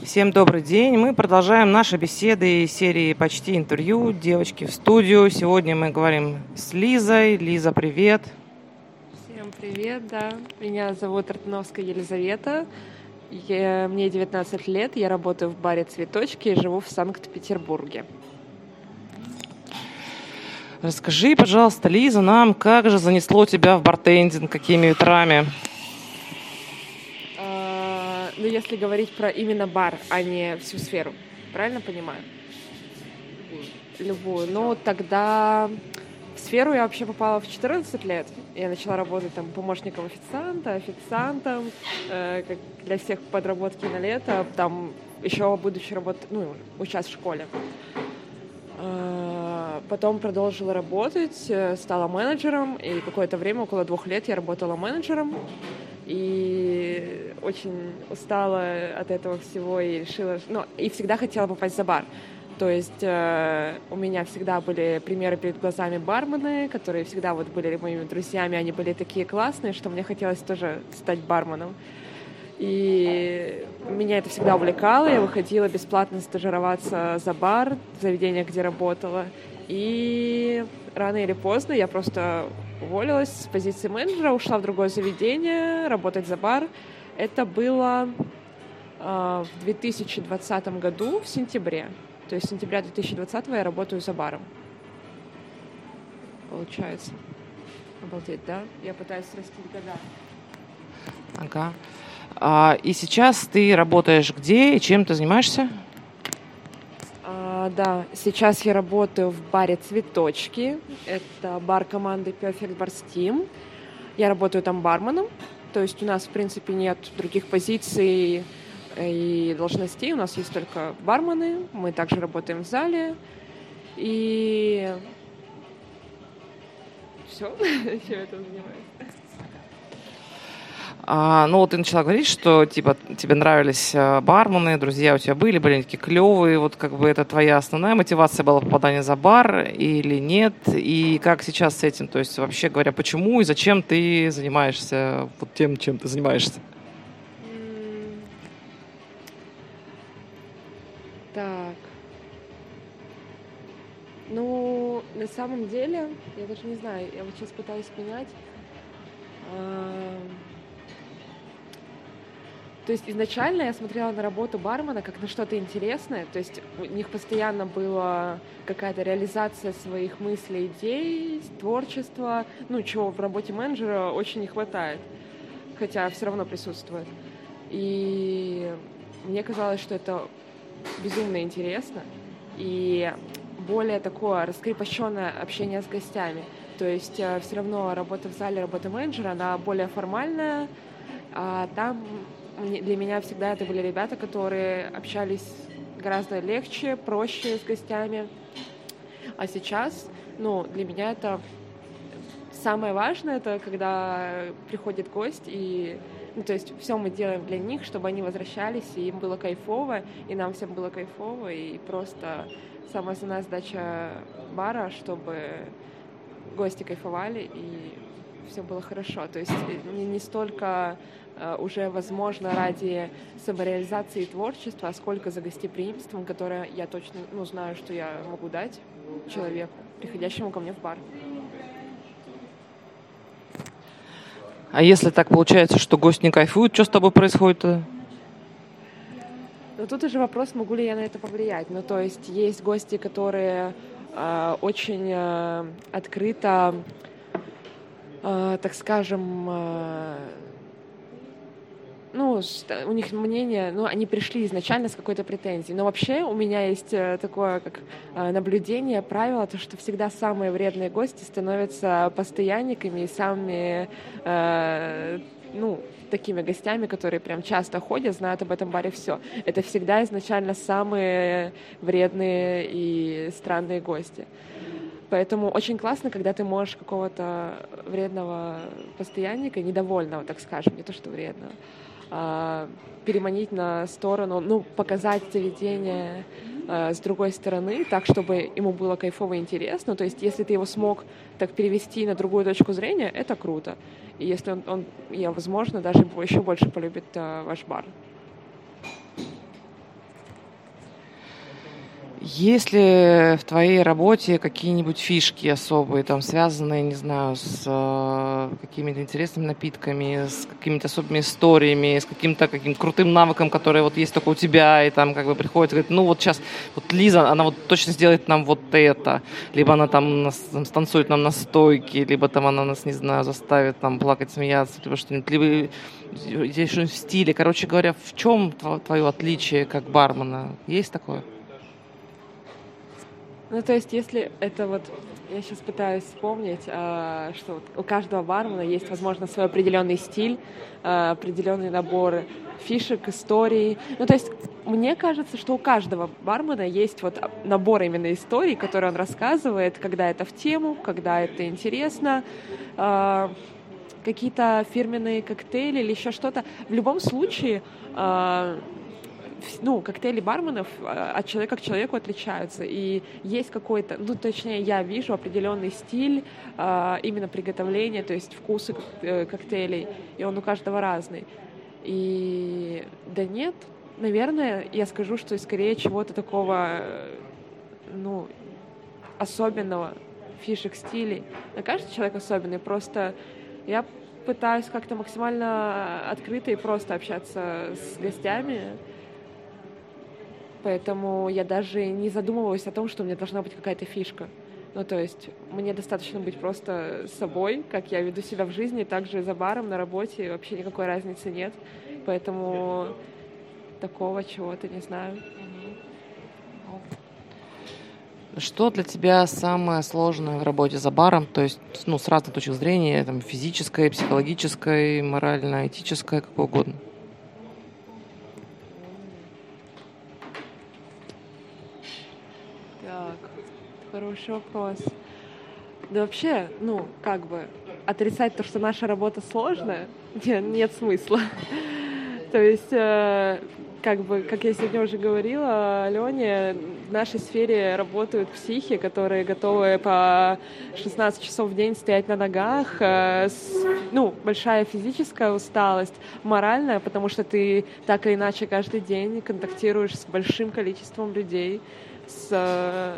Всем добрый день. Мы продолжаем наши беседы из серии «Почти интервью». Девочки в студию. Сегодня мы говорим с Лизой. Лиза, привет. Всем привет, да. Меня зовут Артановская Елизавета. Я, мне 19 лет, я работаю в баре «Цветочки» и живу в Санкт-Петербурге. Расскажи, пожалуйста, Лиза, нам, как же занесло тебя в бартендинг, какими ветрами? Ну, если говорить про именно бар, а не всю сферу. Правильно понимаю? Любую. Ну, тогда в сферу я вообще попала в 14 лет. Я начала работать там помощником официанта, официантом, э, как для всех подработки на лето. Там еще будучи работать, ну, учась в школе. Э, потом продолжила работать, э, стала менеджером, и какое-то время, около двух лет, я работала менеджером и очень устала от этого всего и решила, ну, и всегда хотела попасть за бар. То есть э, у меня всегда были примеры перед глазами бармены, которые всегда вот были моими друзьями, они были такие классные, что мне хотелось тоже стать барменом. И меня это всегда увлекало. Я выходила бесплатно стажироваться за бар в заведениях, где работала. И рано или поздно я просто уволилась с позиции менеджера, ушла в другое заведение, работать за бар. Это было э, в 2020 году, в сентябре. То есть с сентября 2020 я работаю за баром. Получается. Обалдеть, да? Я пытаюсь растить года. Ага. А, и сейчас ты работаешь где и чем ты занимаешься? А, да, сейчас я работаю в баре «Цветочки». Это бар команды Perfect Bar Steam. Я работаю там барменом. То есть у нас, в принципе, нет других позиций и должностей. У нас есть только бармены. Мы также работаем в зале. И все, чем я там занимаюсь. А, ну, вот ты начала говорить, что типа тебе нравились э, бармены, друзья у тебя были, были они такие клевые. Вот как бы это твоя основная мотивация была попадание за бар или нет? И как сейчас с этим? То есть, вообще говоря, почему и зачем ты занимаешься вот тем, чем ты занимаешься? Так. Ну, на самом деле, я даже не знаю, я вот сейчас пытаюсь понять. То есть изначально я смотрела на работу бармена как на что-то интересное, то есть у них постоянно была какая-то реализация своих мыслей, идей, творчества, ну, чего в работе менеджера очень не хватает, хотя все равно присутствует. И мне казалось, что это безумно интересно и более такое раскрепощенное общение с гостями. То есть э, все равно работа в зале, работа менеджера, она более формальная, а там для меня всегда это были ребята, которые общались гораздо легче, проще с гостями. А сейчас, ну, для меня это самое важное, это когда приходит гость и ну, то есть все мы делаем для них, чтобы они возвращались, и им было кайфово, и нам всем было кайфово, и просто самая основная задача бара, чтобы гости кайфовали, и все было хорошо. То есть не, не столько Э, уже возможно ради самореализации творчества, а сколько за гостеприимством, которое я точно ну, знаю, что я могу дать человеку, приходящему ко мне в бар. А если так получается, что гость не кайфует, что с тобой происходит Ну, тут уже вопрос, могу ли я на это повлиять. Ну, то есть есть гости, которые э, очень э, открыто, э, так скажем, э, ну, у них мнение, ну, они пришли изначально с какой-то претензией. Но вообще у меня есть э, такое, как э, наблюдение, правило, то, что всегда самые вредные гости становятся постоянниками и самыми, э, ну, такими гостями, которые прям часто ходят, знают об этом баре все. Это всегда изначально самые вредные и странные гости. Поэтому очень классно, когда ты можешь какого-то вредного постоянника, недовольного, так скажем, не то что вредного, переманить на сторону, ну, показать заведение а, с другой стороны, так, чтобы ему было кайфово и интересно. То есть, если ты его смог так перевести на другую точку зрения, это круто. И если он, он я, возможно, даже еще больше полюбит а, ваш бар. Есть ли в твоей работе какие-нибудь фишки особые, там, связанные, не знаю, с э, какими-то интересными напитками, с какими-то особыми историями, с каким-то каким крутым навыком, который вот есть только у тебя, и там как бы приходит говорит, ну вот сейчас, вот Лиза, она вот точно сделает нам вот это, либо она там, нас, там станцует нам на стойке, либо там она нас, не знаю, заставит там плакать, смеяться, либо что-нибудь, либо здесь что-нибудь в стиле. Короче говоря, в чем твое отличие как бармена? Есть такое? Ну, то есть, если это вот, я сейчас пытаюсь вспомнить, а, что у каждого бармена есть, возможно, свой определенный стиль, а, определенный набор фишек, историй. Ну, то есть, мне кажется, что у каждого бармена есть вот набор именно историй, которые он рассказывает, когда это в тему, когда это интересно, а, какие-то фирменные коктейли или еще что-то. В любом случае, ну, коктейли барменов а, от человека к человеку отличаются. И есть какой-то, ну, точнее, я вижу определенный стиль а, именно приготовления, то есть вкусы э, коктейлей, и он у каждого разный. И да нет, наверное, я скажу, что скорее чего-то такого, ну, особенного, фишек стилей. На каждый человек особенный, просто я пытаюсь как-то максимально открыто и просто общаться с гостями, Поэтому я даже не задумывалась о том, что у меня должна быть какая-то фишка. Ну, то есть мне достаточно быть просто собой, как я веду себя в жизни, также за баром, на работе, вообще никакой разницы нет. Поэтому такого чего-то не знаю. Что для тебя самое сложное в работе за баром? То есть, ну, с разных точек зрения, там, физической, психологической, морально-этической, какой угодно. Хороший вопрос. Да вообще, ну, как бы, отрицать то, что наша работа сложная, нет, нет смысла. То есть, э, как бы, как я сегодня уже говорила Алене, в нашей сфере работают психи, которые готовы по 16 часов в день стоять на ногах, э, с, ну, большая физическая усталость, моральная, потому что ты так или иначе каждый день контактируешь с большим количеством людей, с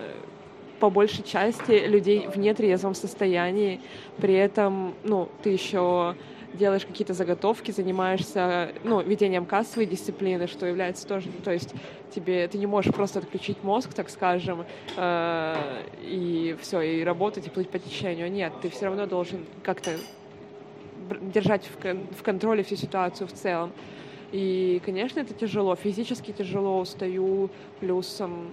по большей части людей в нетрезвом состоянии. При этом, ну, ты еще делаешь какие-то заготовки, занимаешься, ну, ведением кассовой дисциплины, что является тоже, то есть тебе, ты не можешь просто отключить мозг, так скажем, э, и все, и работать, и плыть по течению. Нет, ты все равно должен как-то держать в, в контроле всю ситуацию в целом. И, конечно, это тяжело, физически тяжело, устаю, плюсом,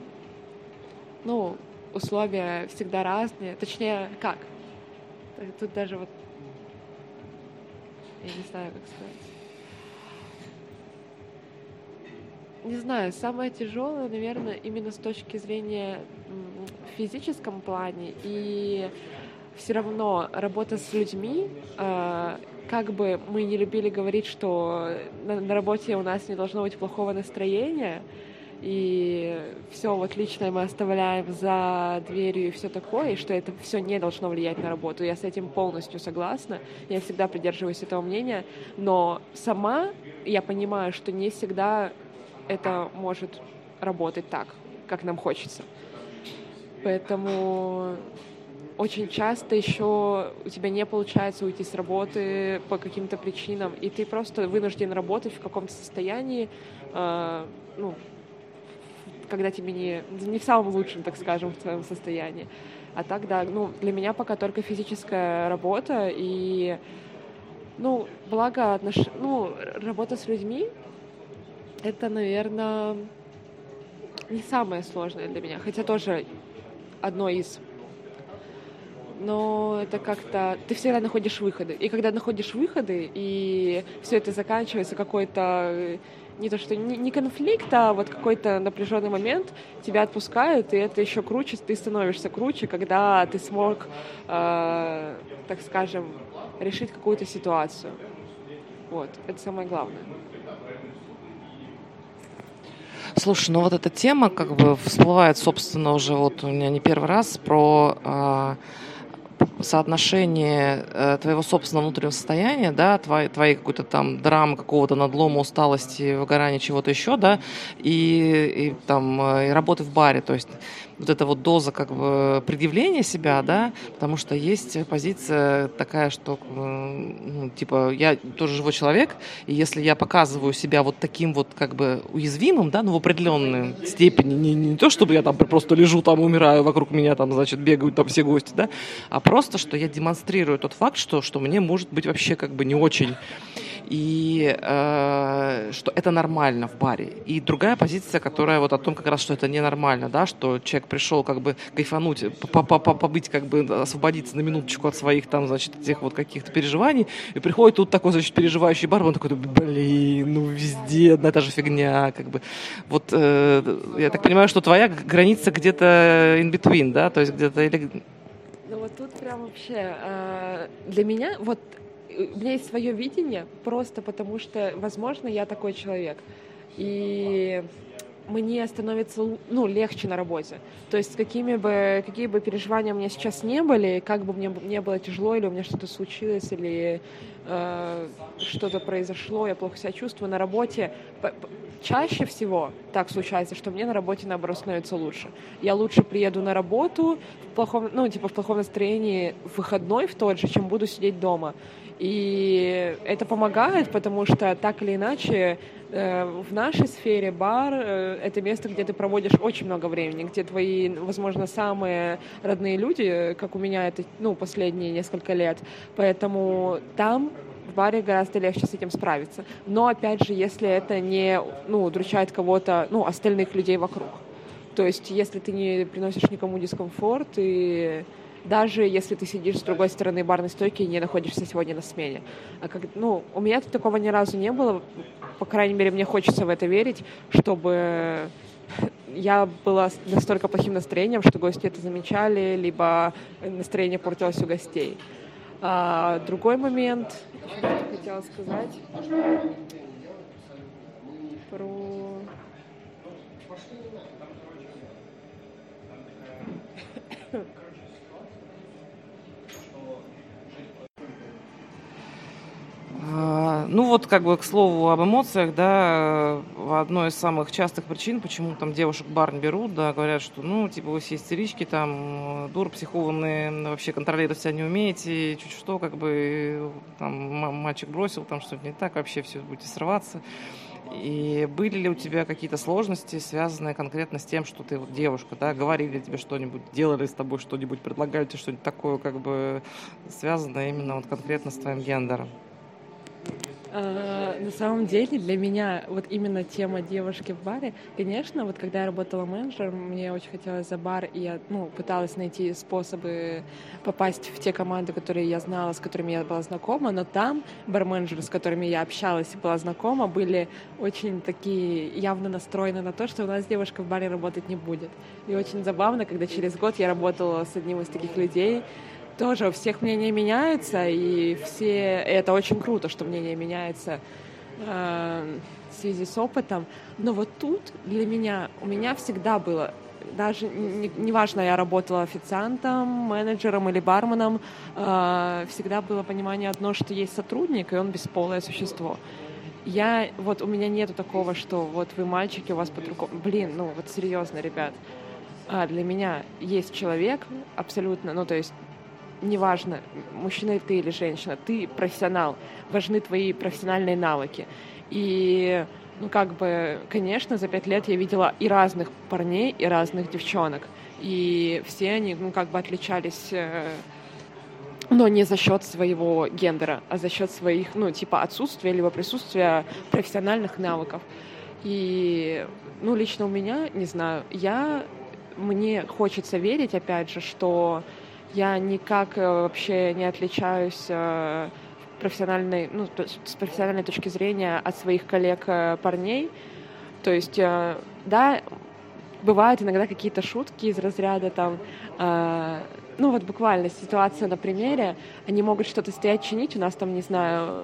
ну, условия всегда разные. Точнее, как? Тут даже вот... Я не знаю, как сказать. Не знаю, самое тяжелое, наверное, именно с точки зрения физическом плане. И все равно работа с людьми, а, как бы мы не любили говорить, что на работе у нас не должно быть плохого настроения, и все вот личное мы оставляем за дверью и все такое, и что это все не должно влиять на работу. Я с этим полностью согласна, я всегда придерживаюсь этого мнения, но сама я понимаю, что не всегда это может работать так, как нам хочется. Поэтому очень часто еще у тебя не получается уйти с работы по каким-то причинам, и ты просто вынужден работать в каком-то состоянии, э, ну, когда тебе не, не в самом лучшем, так скажем, в твоем состоянии. А так, да, ну, для меня пока только физическая работа, и, ну, благо, отнош... ну, работа с людьми, это, наверное, не самое сложное для меня, хотя тоже одно из. Но это как-то... Ты всегда находишь выходы. И когда находишь выходы, и все это заканчивается какой-то не то что не, не конфликт, а вот какой-то напряженный момент тебя отпускают, и это еще круче, ты становишься круче, когда ты смог, э, так скажем, решить какую-то ситуацию. Вот, это самое главное. Слушай, ну вот эта тема как бы всплывает, собственно, уже вот у меня не первый раз про э, соотношение э, твоего собственного внутреннего состояния, да, твоей, твоей какой-то там драмы, какого-то надлома, усталости, выгорания, чего-то еще, да, и, и там э, и работы в баре, то есть вот эта вот доза как бы предъявления себя, да, потому что есть позиция такая, что, э, ну, типа, я тоже живой человек, и если я показываю себя вот таким вот как бы уязвимым, да, ну, в определенной степени, не, не то, чтобы я там просто лежу там, умираю, вокруг меня там, значит, бегают там все гости, да, а просто, что я демонстрирую тот факт, что, что мне может быть вообще как бы не очень и э, что это нормально в баре. И другая позиция, которая вот о том как раз, что это ненормально, да, что человек пришел как бы кайфануть, побыть как бы, освободиться на минуточку от своих там, значит, этих вот каких-то переживаний, и приходит тут такой, значит, переживающий бар, он такой, блин, ну везде одна та же фигня, как бы. Вот э, я так понимаю, что твоя граница где-то in between, да, то есть где-то. Тут прям вообще э, для меня вот у меня есть свое видение, просто потому что, возможно, я такой человек. И мне становится ну, легче на работе. То есть какими бы, какие бы переживания у меня сейчас не были, как бы мне не было тяжело, или у меня что-то случилось, или э, что-то произошло, я плохо себя чувствую на работе, чаще всего так случается, что мне на работе, наоборот, становится лучше. Я лучше приеду на работу в плохом, ну, типа в плохом настроении в выходной в тот же, чем буду сидеть дома. И это помогает, потому что так или иначе э, в нашей сфере бар э, — это место, где ты проводишь очень много времени, где твои, возможно, самые родные люди, как у меня это, ну, последние несколько лет. Поэтому там в баре гораздо легче с этим справиться. Но, опять же, если это не ну, удручает кого-то, ну, остальных людей вокруг. То есть, если ты не приносишь никому дискомфорт и даже если ты сидишь с другой стороны барной стойки и не находишься сегодня на смене. А как, ну, у меня такого ни разу не было, по крайней мере, мне хочется в это верить, чтобы я была настолько плохим настроением, что гости это замечали, либо настроение портилось у гостей. А, другой момент, что я хотела сказать про ну вот, как бы, к слову об эмоциях, да, одной из самых частых причин, почему там девушек бар не берут, да, говорят, что, ну, типа, вы все истерички, там, дур, психованные, вообще контролировать себя не умеете, чуть что, как бы, там, мальчик бросил, там что-то не так, вообще все будете срываться. И были ли у тебя какие-то сложности, связанные конкретно с тем, что ты вот девушка, да, говорили тебе что-нибудь, делали с тобой что-нибудь, предлагали тебе что-нибудь такое, как бы, связанное именно вот конкретно с твоим гендером? А, на самом деле для меня вот именно тема девушки в баре, конечно, вот когда я работала менеджером, мне очень хотелось за бар, и я ну, пыталась найти способы попасть в те команды, которые я знала, с которыми я была знакома, но там барменджеры, с которыми я общалась и была знакома, были очень такие явно настроены на то, что у нас девушка в баре работать не будет. И очень забавно, когда через год я работала с одним из таких людей, тоже у всех мнения меняются, и все... Это очень круто, что мнение меняется э, в связи с опытом. Но вот тут для меня, у меня всегда было даже неважно, не, я работала официантом, менеджером или барменом, э, всегда было понимание одно, что есть сотрудник, и он бесполое существо. Я, вот у меня нету такого, что вот вы мальчики, у вас по-другому. Блин, ну вот серьезно, ребят. А для меня есть человек абсолютно, ну то есть неважно, мужчина ты или женщина, ты профессионал, важны твои профессиональные навыки. И, ну, как бы, конечно, за пять лет я видела и разных парней, и разных девчонок. И все они, ну, как бы отличались э, но не за счет своего гендера, а за счет своих, ну, типа отсутствия либо присутствия профессиональных навыков. И, ну, лично у меня, не знаю, я, мне хочется верить, опять же, что я никак э, вообще не отличаюсь э, профессиональной, ну, с профессиональной точки зрения от своих коллег-парней. Э, То есть, да, бывают иногда какие-то шутки из разряда там, ну вот буквально ситуация на примере, они могут что-то стоять чинить, у нас там, не знаю,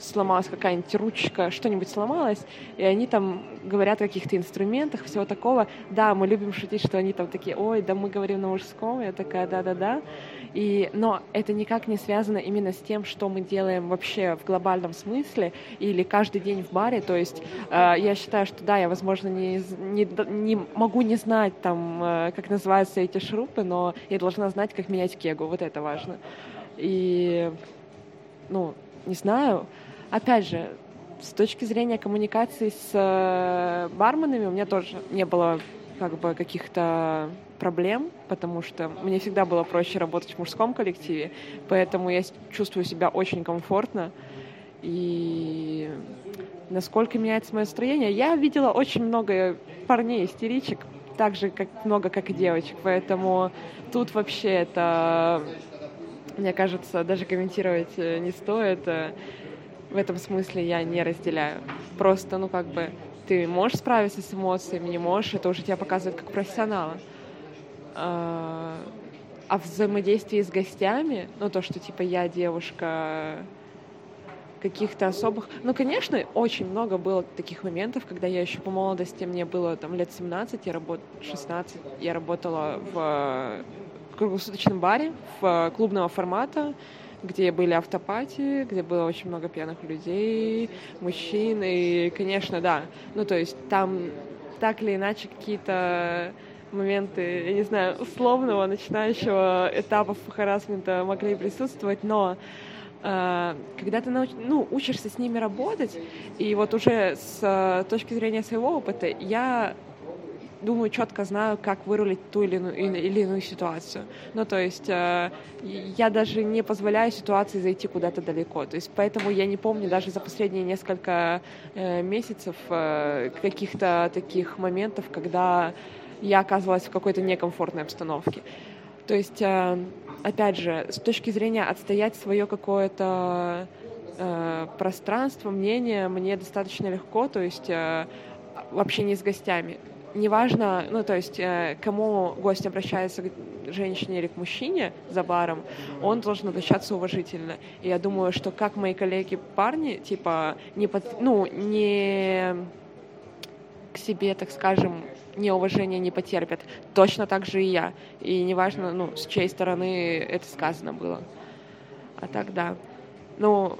сломалась какая-нибудь ручка, что-нибудь сломалось, и они там говорят о каких-то инструментах, всего такого. Да, мы любим шутить, что они там такие, ой, да мы говорим на мужском, я такая, да-да-да. И, но это никак не связано именно с тем, что мы делаем вообще в глобальном смысле или каждый день в баре. То есть э, я считаю, что да, я, возможно, не, не, не могу не знать там, э, как называются эти шурупы, но я должна знать, как менять кегу. Вот это важно. И, ну, не знаю. Опять же, с точки зрения коммуникации с э, барменами у меня тоже не было как бы каких-то проблем, потому что мне всегда было проще работать в мужском коллективе, поэтому я чувствую себя очень комфортно. И насколько меняется мое настроение, я видела очень много парней истеричек, так же как много, как и девочек, поэтому тут вообще это, мне кажется, даже комментировать э, не стоит. В этом смысле я не разделяю. Просто, ну как бы, ты можешь справиться с эмоциями, не можешь, это уже тебя показывает как профессионала. А, а взаимодействие с гостями, ну то, что типа я девушка каких-то особых... Ну, конечно, очень много было таких моментов, когда я еще по молодости, мне было там лет 17, я работ... 16, я работала в круглосуточном баре, в клубного формата, где были автопати, где было очень много пьяных людей, мужчин, и, конечно, да, ну, то есть там так или иначе какие-то моменты, я не знаю, условного начинающего этапа харасмента могли присутствовать, но э, когда ты науч, ну, учишься с ними работать, и вот уже с э, точки зрения своего опыта, я думаю, четко знаю, как вырулить ту или иную, или иную ситуацию. Ну, то есть э, я даже не позволяю ситуации зайти куда-то далеко. То есть поэтому я не помню даже за последние несколько месяцев каких-то таких моментов, когда я оказывалась в какой-то некомфортной обстановке. То есть, э, опять же, с точки зрения отстоять свое какое-то э, пространство, мнение, мне достаточно легко, то есть э, в общении с гостями неважно, ну, то есть, э, кому гость обращается, к женщине или к мужчине за баром, он должен обращаться уважительно. И я думаю, что как мои коллеги-парни, типа, не, под, ну, не к себе, так скажем, неуважение не потерпят, точно так же и я. И неважно, ну, с чьей стороны это сказано было. А так, да. Ну,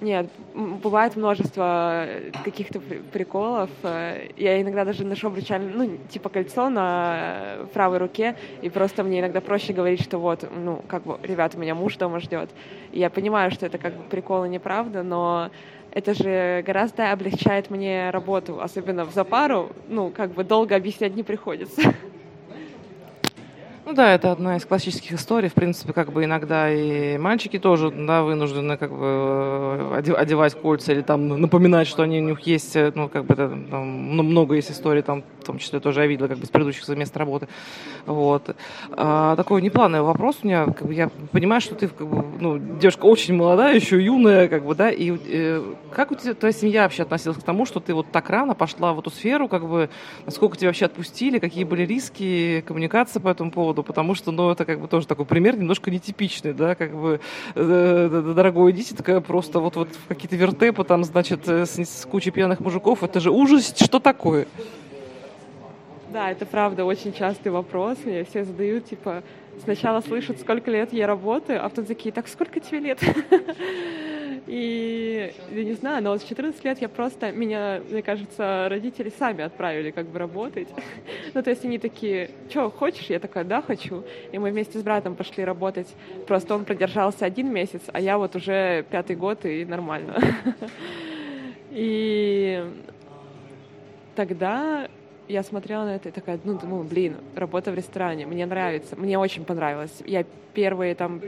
нет, бывает множество э, каких-то приколов. Э, я иногда даже ношу обручальное, ну, типа кольцо на правой руке, и просто мне иногда проще говорить, что вот, ну, как бы, ребят, у меня муж дома ждет. И я понимаю, что это как бы прикол и неправда, но это же гораздо облегчает мне работу, особенно в запару, ну, как бы долго объяснять не приходится. Ну да, это одна из классических историй. В принципе, как бы иногда и мальчики тоже да, вынуждены как бы э, одевать кольца или там напоминать, что они у них есть, э, ну как бы это, там, ну, много есть историй, там, в том числе тоже я видела как бы с предыдущих мест работы. Вот. А, такой неплановый вопрос у меня. Как бы, я понимаю, что ты как бы, ну, девушка очень молодая, еще юная, как бы, да, и э, как у тебя твоя семья вообще относилась к тому, что ты вот так рано пошла в эту сферу, как бы, насколько тебя вообще отпустили, какие были риски, коммуникации по этому поводу? Поводу, потому что, ну, это как бы тоже такой пример немножко нетипичный, да, как бы, э, дорогой идите, такая просто вот, вот в какие-то вертепы, там, значит, э, с, с кучей пьяных мужиков, это же ужас, что такое? Да, это правда очень частый вопрос, мне все задают, типа, сначала слышат, сколько лет я работаю, а потом такие, так сколько тебе лет? И я не знаю, но вот с 14 лет я просто, меня, мне кажется, родители сами отправили как бы работать. ну, то есть они такие, что, хочешь? Я такая, да, хочу. И мы вместе с братом пошли работать. Просто он продержался один месяц, а я вот уже пятый год и нормально. и тогда я смотрела на это и такая, ну, думаю, блин, работа в ресторане, мне нравится, мне очень понравилось. Я первые там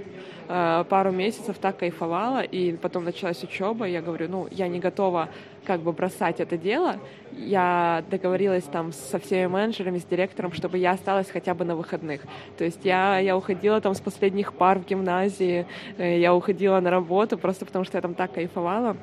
э, пару месяцев так кайфовала, и потом началась учеба, и я говорю, ну, я не готова как бы бросать это дело. Я договорилась там со всеми менеджерами, с директором, чтобы я осталась хотя бы на выходных. То есть я, я уходила там с последних пар в гимназии, э, я уходила на работу просто потому, что я там так кайфовала.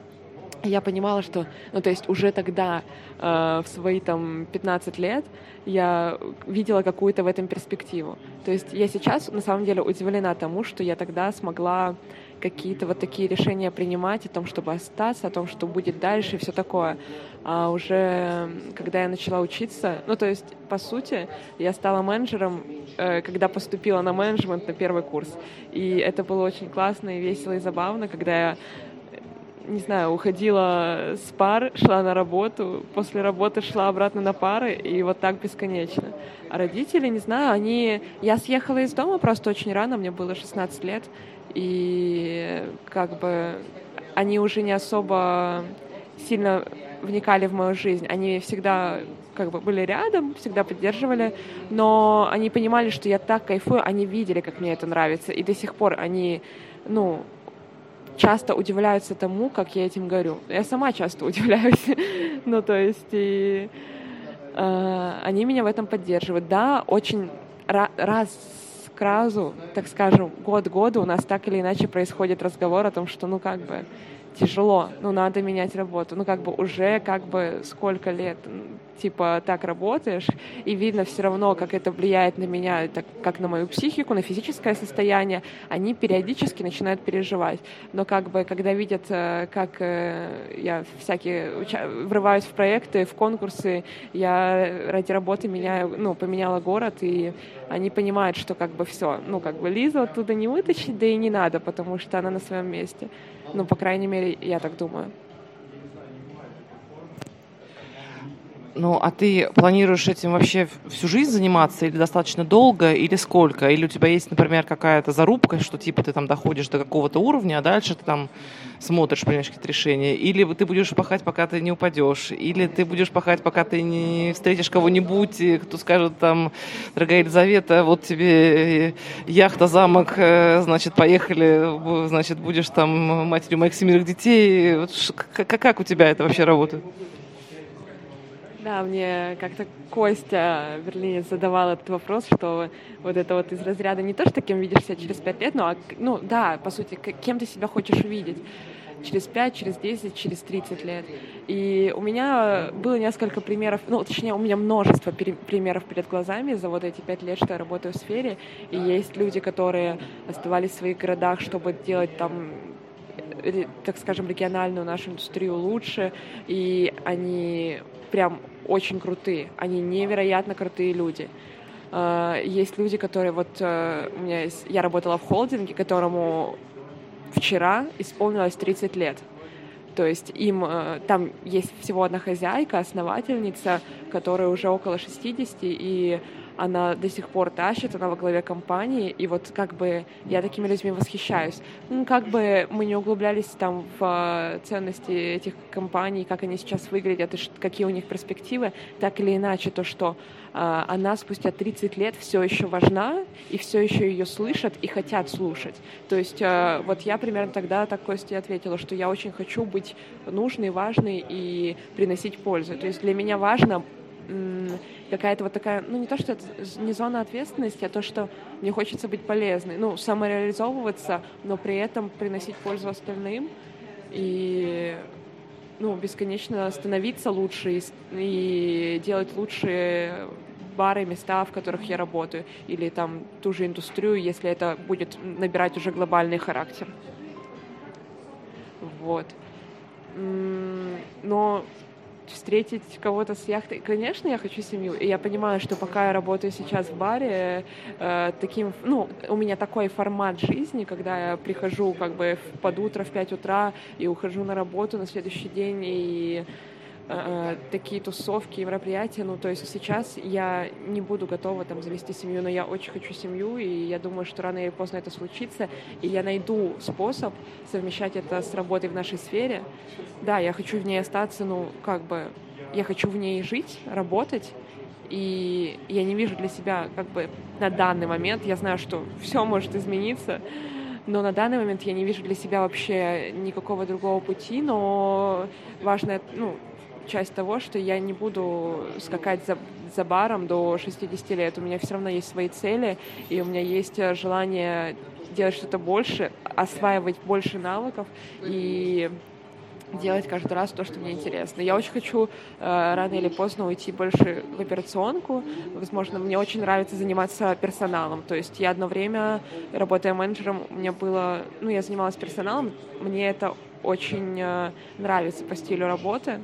Я понимала, что, ну, то есть уже тогда, э, в свои там 15 лет, я видела какую-то в этом перспективу. То есть я сейчас, на самом деле, удивлена тому, что я тогда смогла какие-то вот такие решения принимать о том, чтобы остаться, о том, что будет дальше и все такое. А уже когда я начала учиться, ну то есть по сути я стала менеджером, э, когда поступила на менеджмент на первый курс. И это было очень классно и весело и забавно, когда я не знаю, уходила с пар, шла на работу, после работы шла обратно на пары, и вот так бесконечно. А родители, не знаю, они... Я съехала из дома просто очень рано, мне было 16 лет, и как бы они уже не особо сильно вникали в мою жизнь. Они всегда как бы были рядом, всегда поддерживали, но они понимали, что я так кайфую, они видели, как мне это нравится, и до сих пор они, ну, часто удивляются тому, как я этим говорю. Я сама часто удивляюсь. ну, то есть, и э, они меня в этом поддерживают. Да, очень раз к разу, так скажем, год году у нас так или иначе происходит разговор о том, что, ну, как бы, тяжело, ну, надо менять работу. Ну, как бы уже, как бы, сколько лет, типа, так работаешь, и видно все равно, как это влияет на меня, так, как на мою психику, на физическое состояние, они периодически начинают переживать. Но, как бы, когда видят, э, как э, я всякие врываюсь в проекты, в конкурсы, я ради работы меняю, ну, поменяла город, и они понимают, что, как бы, все, ну, как бы, Лизу оттуда не вытащить, да и не надо, потому что она на своем месте. Ну, по крайней мере, я так думаю. Ну, а ты планируешь этим вообще всю жизнь заниматься или достаточно долго, или сколько? Или у тебя есть, например, какая-то зарубка, что типа ты там доходишь до какого-то уровня, а дальше ты там смотришь, принимаешь какие-то решения? Или ты будешь пахать, пока ты не упадешь? Или ты будешь пахать, пока ты не встретишь кого-нибудь, кто скажет там, дорогая Елизавета, вот тебе яхта, замок, э, значит, поехали, значит, будешь там матерью моих семерых детей. Как, как у тебя это вообще работает? Да, мне как-то Костя Берлинец задавал этот вопрос, что вот это вот из разряда не то, что кем видишь себя через пять лет, но, а, ну да, по сути, кем ты себя хочешь увидеть через 5, через 10, через 30 лет. И у меня было несколько примеров, ну, точнее, у меня множество примеров перед глазами за вот эти пять лет, что я работаю в сфере. И есть люди, которые оставались в своих городах, чтобы делать там э, так скажем, региональную нашу индустрию лучше, и они прям очень крутые. Они невероятно крутые люди. А, есть люди, которые вот э, у меня есть, я работала в холдинге, которому вчера исполнилось 30 лет. То есть им э, там есть всего одна хозяйка, основательница, которая уже около 60, и она до сих пор тащит, она во главе компании, и вот как бы я такими людьми восхищаюсь. Ну, как бы мы не углублялись там в э, ценности этих компаний, как они сейчас выглядят и какие у них перспективы, так или иначе то, что э, она спустя 30 лет все еще важна, и все еще ее слышат и хотят слушать. То есть э, вот я примерно тогда так Косте ответила, что я очень хочу быть нужной, важной и приносить пользу. То есть для меня важно какая-то вот такая, ну не то, что это не зона ответственности, а то, что мне хочется быть полезной, ну, самореализовываться, но при этом приносить пользу остальным и ну, бесконечно становиться лучше и, и делать лучшие бары, места, в которых я работаю, или там ту же индустрию, если это будет набирать уже глобальный характер. Вот. Но встретить кого-то с яхтой. Конечно, я хочу семью. И я понимаю, что пока я работаю сейчас в баре, э, таким, ну, у меня такой формат жизни, когда я прихожу как бы под утро в 5 утра и ухожу на работу на следующий день и э, такие тусовки и мероприятия. Ну, то есть сейчас я не буду готова там завести семью, но я очень хочу семью, и я думаю, что рано или поздно это случится, и я найду способ совмещать это с работой в нашей сфере. Да, я хочу в ней остаться, ну, как бы, я хочу в ней жить, работать, и я не вижу для себя, как бы, на данный момент, я знаю, что все может измениться, но на данный момент я не вижу для себя вообще никакого другого пути, но важно, ну, часть того, что я не буду скакать за, за баром до 60 лет. У меня все равно есть свои цели, и у меня есть э, желание делать что-то больше, осваивать больше навыков и делать каждый раз то, что мне интересно. Я очень хочу э, рано или поздно уйти больше в операционку. Возможно, мне очень нравится заниматься персоналом. То есть я одно время, работая менеджером, у меня было... Ну, я занималась персоналом, мне это очень э, нравится по стилю работы.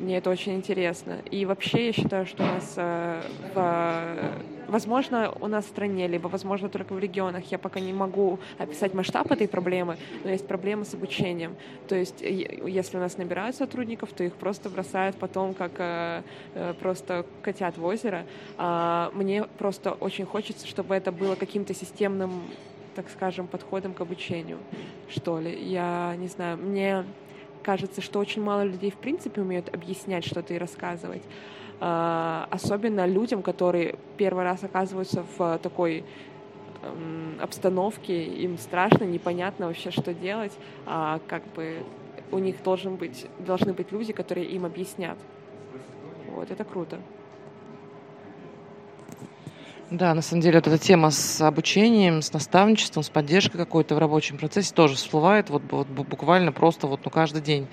Мне это очень интересно. И вообще я считаю, что у нас, э, в, возможно, у нас в стране, либо, возможно, только в регионах, я пока не могу описать масштаб этой проблемы, но есть проблема с обучением. То есть, если у нас набирают сотрудников, то их просто бросают потом, как э, э, просто котят в озеро. А мне просто очень хочется, чтобы это было каким-то системным так скажем, подходом к обучению, что ли. Я не знаю, мне кажется, что очень мало людей в принципе умеют объяснять что-то и рассказывать. А, особенно людям, которые первый раз оказываются в такой обстановке, им страшно, непонятно вообще, что делать, а как бы у них должен быть, должны быть люди, которые им объяснят. Вот, это круто. Да, на самом деле вот эта тема с обучением, с наставничеством, с поддержкой какой-то в рабочем процессе тоже всплывает вот, вот буквально просто вот ну, каждый день.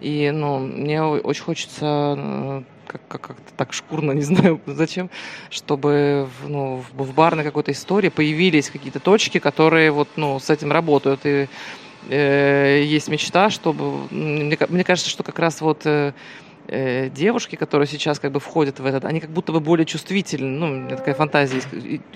И ну, мне очень хочется э, как, как, как-то так шкурно, не знаю зачем, чтобы ну, в, в барной какой-то истории появились какие-то точки, которые вот, ну, с этим работают. И э, есть мечта, чтобы... Мне, мне кажется, что как раз вот... Э, э, девушки, которые сейчас как бы входят в этот, они как будто бы более чувствительны, ну, у меня такая фантазия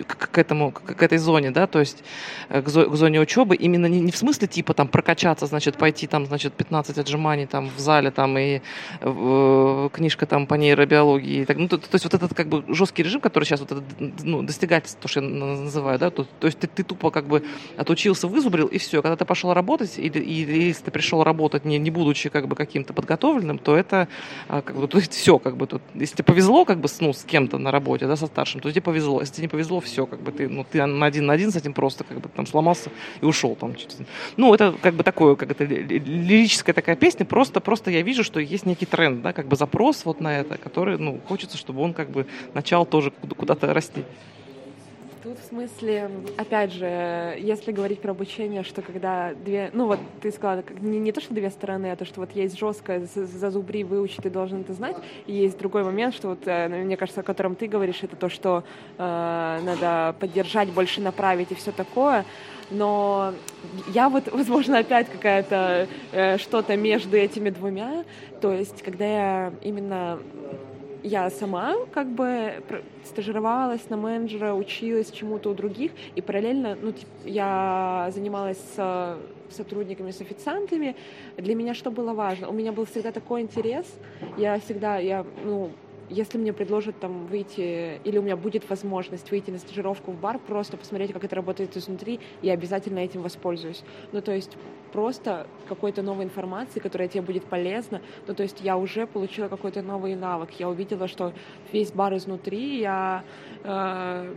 к, к этому, к, к этой зоне, да, то есть э, к, зо, к зоне учебы, именно не, не в смысле типа там прокачаться, значит, пойти там, значит, 15 отжиманий там в зале там и э, книжка там по нейробиологии, так, ну, то, то есть вот этот как бы жесткий режим, который сейчас вот этот, ну, достигательство, то, что я называю, да, то, то есть ты, ты тупо как бы отучился, вызубрил, и все, когда ты пошел работать, или, или если ты пришел работать, не, не будучи как бы каким-то подготовленным, то это как бы, то есть все, как бы тут, если тебе повезло, как бы, ну, с кем-то на работе, да, со старшим, то тебе повезло. Если тебе не повезло, все, как бы ты, ну, ты на один на один с этим просто, как бы, там, сломался и ушел там. Ну, это, как бы, такое, как это, лирическая такая песня, просто, просто я вижу, что есть некий тренд, да, как бы запрос вот на это, который, ну, хочется, чтобы он, как бы, начал тоже куда-то расти. Тут в смысле, опять же, если говорить про обучение, что когда две, ну вот ты сказала, не, не то, что две стороны, а то, что вот есть жесткое зазубри, выучить, ты должен это знать, и есть другой момент, что вот, э, ну, мне кажется, о котором ты говоришь, это то, что э, надо поддержать, больше направить и все такое, но я вот, возможно, опять какая-то э, что-то между этими двумя, то есть когда я именно я сама как бы стажировалась на менеджера, училась чему-то у других, и параллельно ну, я занималась с сотрудниками, с официантами. Для меня что было важно? У меня был всегда такой интерес. Я всегда, я, ну, если мне предложат там выйти, или у меня будет возможность выйти на стажировку в бар, просто посмотреть, как это работает изнутри, я обязательно этим воспользуюсь. Ну, то есть просто какой-то новой информации, которая тебе будет полезна. Ну, то есть я уже получила какой-то новый навык. Я увидела, что весь бар изнутри, я э,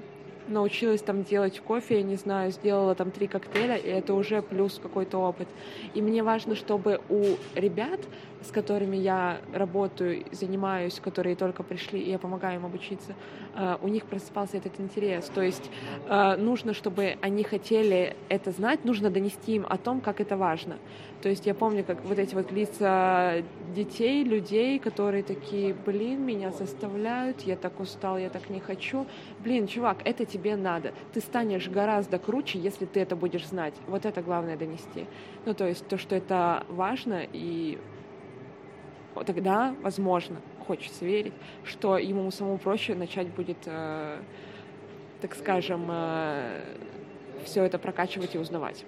научилась там делать кофе, я не знаю, сделала там три коктейля, и это уже плюс какой-то опыт. И мне важно, чтобы у ребят с которыми я работаю, занимаюсь, которые только пришли, и я помогаю им обучиться, э, у них просыпался этот интерес. То есть э, нужно, чтобы они хотели это знать, нужно донести им о том, как это важно. То есть я помню, как вот эти вот лица детей, людей, которые такие, блин, меня заставляют, я так устал, я так не хочу. Блин, чувак, это тебе надо. Ты станешь гораздо круче, если ты это будешь знать. Вот это главное донести. Ну, то есть то, что это важно, и тогда, возможно, хочется верить, что ему самому проще начать будет, э, так скажем, э, все это прокачивать и узнавать.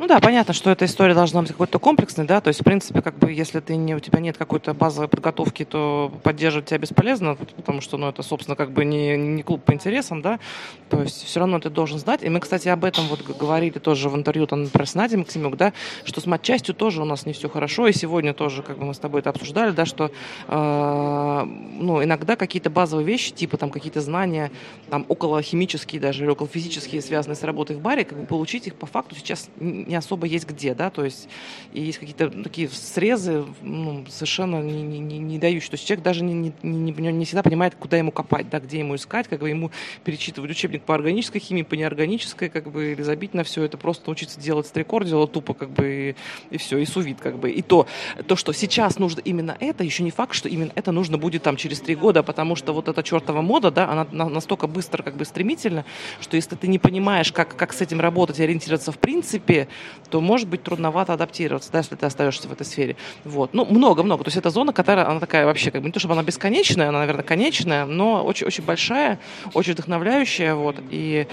Ну да, понятно, что эта история должна быть какой-то комплексной, да, то есть, в принципе, как бы, если ты не, у тебя нет какой-то базовой подготовки, то поддерживать тебя бесполезно, потому что, ну, это, собственно, как бы не, не клуб по интересам, да, то есть все равно ты должен знать, и мы, кстати, об этом вот говорили тоже в интервью, там, например, с Надей Максимюк, да, что с матчастью тоже у нас не все хорошо, и сегодня тоже, как бы мы с тобой это обсуждали, да, что, э, ну, иногда какие-то базовые вещи, типа, там, какие-то знания, там, около химические даже, или около физические, связанные с работой в баре, как бы получить их по факту сейчас не особо есть где, да, то есть и есть какие-то такие срезы ну, совершенно не, не, не, не дающие. То есть человек даже не, не, не, не всегда понимает, куда ему копать, да, где ему искать, как бы ему перечитывать учебник по органической химии, по неорганической, как бы, или забить на все это, просто научиться делать стрекор, делать тупо, как бы, и, и все, и сувит, как бы. И то, то, что сейчас нужно именно это, еще не факт, что именно это нужно будет там через три года, потому что вот эта чертова мода, да, она настолько быстро, как бы стремительно, что если ты не понимаешь, как, как с этим работать и ориентироваться в принципе, то может быть трудновато адаптироваться, да, если ты остаешься в этой сфере. Вот. Ну, много-много. То есть это зона, которая, она такая вообще, как бы не то, чтобы она бесконечная, она, наверное, конечная, но очень-очень большая, очень вдохновляющая, вот. И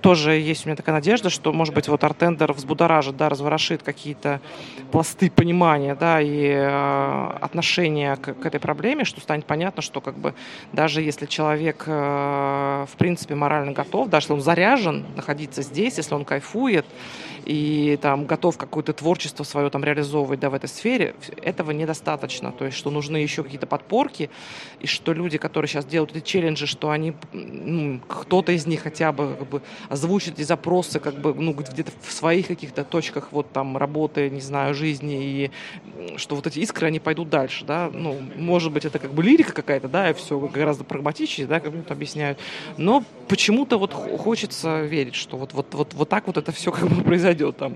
тоже есть у меня такая надежда, что, может быть, вот артендер взбудоражит, да, разворошит какие-то пласты понимания, да, и э, отношения к, к этой проблеме, что станет понятно, что как бы даже если человек э, в принципе морально готов, даже если он заряжен находиться здесь, если он кайфует, и там готов какое-то творчество свое там реализовывать да, в этой сфере, этого недостаточно. То есть, что нужны еще какие-то подпорки, и что люди, которые сейчас делают эти челленджи, что они, ну, кто-то из них хотя бы, как бы озвучит эти запросы как бы, ну, где-то в своих каких-то точках вот там работы, не знаю, жизни, и что вот эти искры, они пойдут дальше, да, ну, может быть, это как бы лирика какая-то, да, и все гораздо прагматичнее, да, как это объясняют, но почему-то вот хочется верить, что вот, вот, вот, вот так вот это все как бы произойдет произойдет там.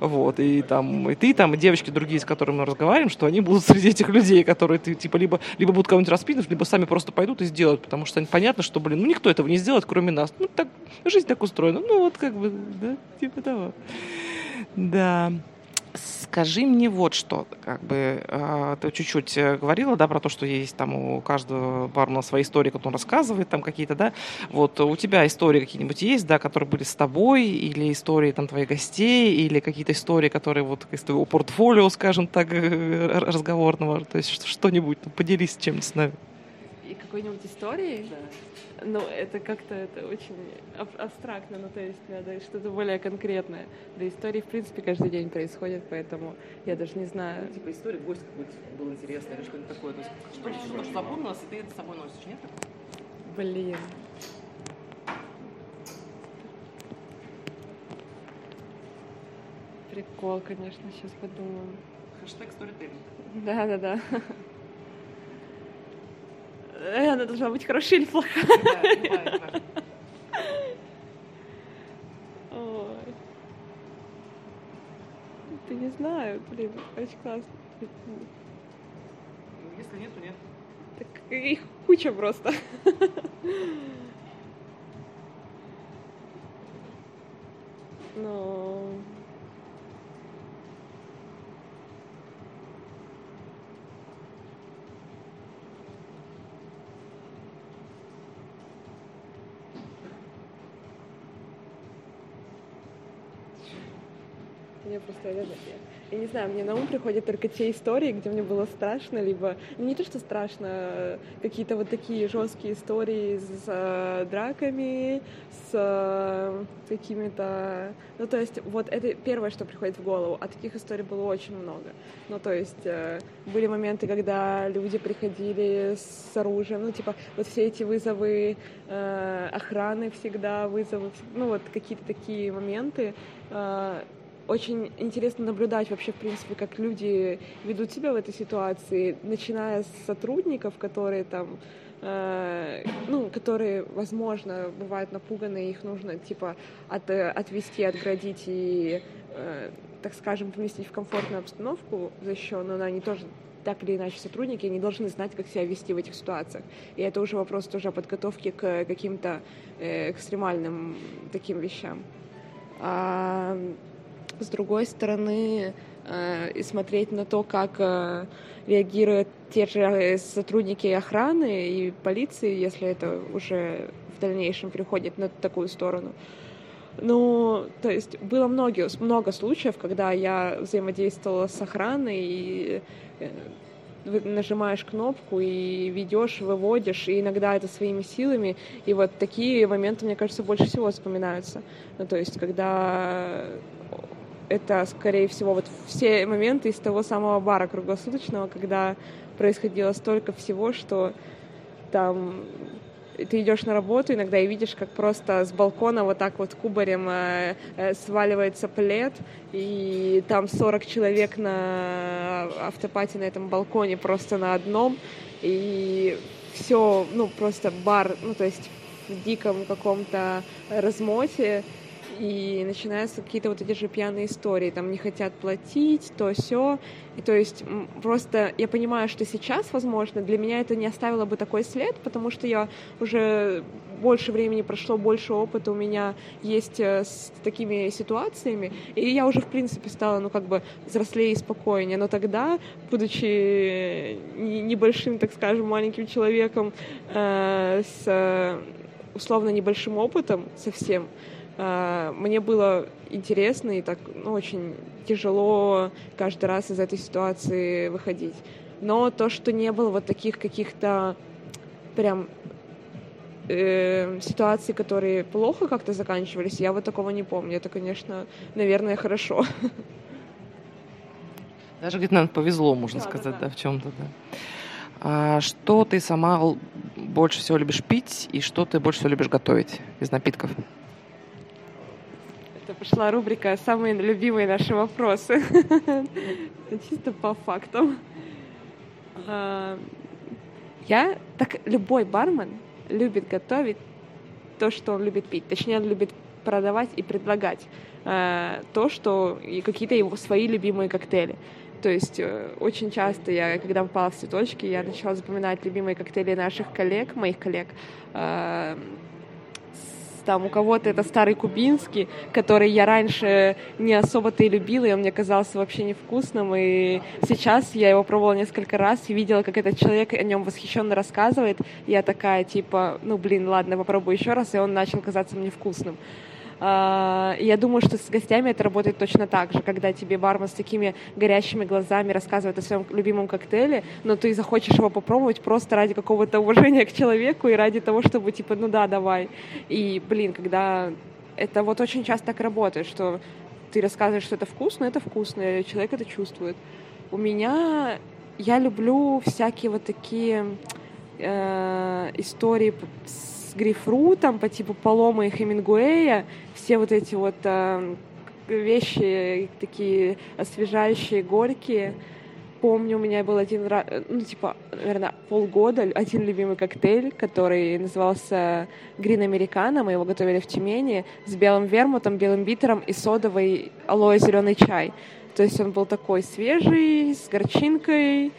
Вот, и там, и ты там, и девочки другие, с которыми мы разговариваем, что они будут среди этих людей, которые ты, типа, либо, либо будут кого-нибудь распинуть, либо сами просто пойдут и сделают, потому что понятно, что, блин, ну никто этого не сделает, кроме нас. Ну, так, жизнь так устроена. Ну, вот как бы, да, типа того. Да. Скажи мне вот что, как бы э, ты чуть-чуть э, говорила, да, про то, что есть там у каждого бармена свои истории, которые он рассказывает, там какие-то, да, вот у тебя истории какие-нибудь есть, да, которые были с тобой, или истории там твоих гостей, или какие-то истории, которые вот из твоего портфолио, скажем так, разговорного, то есть что-нибудь, поделись чем-нибудь с нами. И какой-нибудь истории? Да. Ну, это как-то это очень аб- абстрактно, ну, то есть надо что-то более конкретное. Да истории, в принципе, каждый день происходят, поэтому я даже не знаю. Ну, типа история, гость какой-то был интересный или что-нибудь такое. То есть что-нибудь, что, что запомнилось, и ты это с собой носишь, нет? Блин. Прикол, конечно, сейчас подумаю. Хэштег сторителлинг. Да-да-да. Э, она должна быть хорошая или плохая. Ой. Ты не знаю, блин, очень классно. Если нет, то нет. Так их куча просто. Но... Мне просто я, не знаю, мне на ум приходят только те истории, где мне было страшно, либо не то, что страшно, а какие-то вот такие жесткие истории с э, драками, с э, какими-то, ну то есть вот это первое, что приходит в голову, а таких историй было очень много. Ну то есть э, были моменты, когда люди приходили с оружием, ну типа вот все эти вызовы э, охраны всегда, вызовы, ну вот какие-то такие моменты. Очень интересно наблюдать вообще, в принципе, как люди ведут себя в этой ситуации, начиная с сотрудников, которые там э, ну, которые, возможно, бывают напуганы, их нужно, типа, от, отвести, отградить и, э, так скажем, поместить в комфортную обстановку защищенную, но они тоже так или иначе сотрудники, они должны знать, как себя вести в этих ситуациях. И это уже вопрос тоже подготовки к каким-то э, экстремальным таким вещам. А, с другой стороны, э, и смотреть на то, как э, реагируют те же сотрудники охраны и полиции, если это уже в дальнейшем переходит на такую сторону. Ну, то есть было много, много случаев, когда я взаимодействовала с охраной и э, нажимаешь кнопку и ведешь, выводишь, и иногда это своими силами. И вот такие моменты, мне кажется, больше всего вспоминаются. Ну, то есть, когда это, скорее всего, вот все моменты из того самого бара круглосуточного, когда происходило столько всего, что там ты идешь на работу иногда и видишь, как просто с балкона вот так вот кубарем э, э, сваливается плед, и там 40 человек на автопате на этом балконе просто на одном, и все, ну, просто бар, ну, то есть в диком каком-то размоте, и начинаются какие-то вот эти же пьяные истории, там не хотят платить, то все, и то есть просто я понимаю, что сейчас, возможно, для меня это не оставило бы такой след, потому что я уже больше времени прошло, больше опыта у меня есть э, с такими ситуациями, и я уже, в принципе, стала, ну, как бы взрослее и спокойнее, но тогда, будучи небольшим, так скажем, маленьким человеком э, с условно небольшим опытом совсем, мне было интересно и так ну, очень тяжело каждый раз из этой ситуации выходить. Но то, что не было вот таких каких-то прям э, ситуаций, которые плохо как-то заканчивались, я вот такого не помню. Это, конечно, наверное, хорошо. Даже где-то, наверное, повезло, можно да, сказать, да, да. да в чем-то, да. А что ты сама больше всего любишь пить и что ты больше всего любишь готовить из напитков? Пошла рубрика «Самые любимые наши вопросы». Чисто по фактам. А, я, так любой бармен любит готовить то, что он любит пить. Точнее, он любит продавать и предлагать а, то, что и какие-то его свои любимые коктейли. То есть э, очень часто я, когда попала в цветочки, я начала запоминать любимые коктейли наших коллег, моих коллег, а, там у кого-то это старый кубинский, который я раньше не особо-то и любила, и он мне казался вообще невкусным, и сейчас я его пробовала несколько раз и видела, как этот человек о нем восхищенно рассказывает, я такая, типа, ну, блин, ладно, попробую еще раз, и он начал казаться мне вкусным. А, я думаю, что с гостями это работает точно так же, когда тебе бармен с такими горящими глазами рассказывает о своем любимом коктейле, но ты захочешь его попробовать просто ради какого-то уважения к человеку и ради того, чтобы типа, ну да, давай. И, блин, когда это вот очень часто так работает, что ты рассказываешь, что это вкусно, это вкусно, и человек это чувствует. У меня я люблю всякие вот такие э, истории с грейпфрутом по типу Палома и Хемингуэя, все вот эти вот э, вещи такие освежающие, горькие. Помню, у меня был один раз, ну, типа, наверное, полгода, один любимый коктейль, который назывался Green Americano. Мы его готовили в Тюмени с белым вермутом, белым битером и содовый алоэ зеленый чай. То есть он был такой свежий, с горчинкой.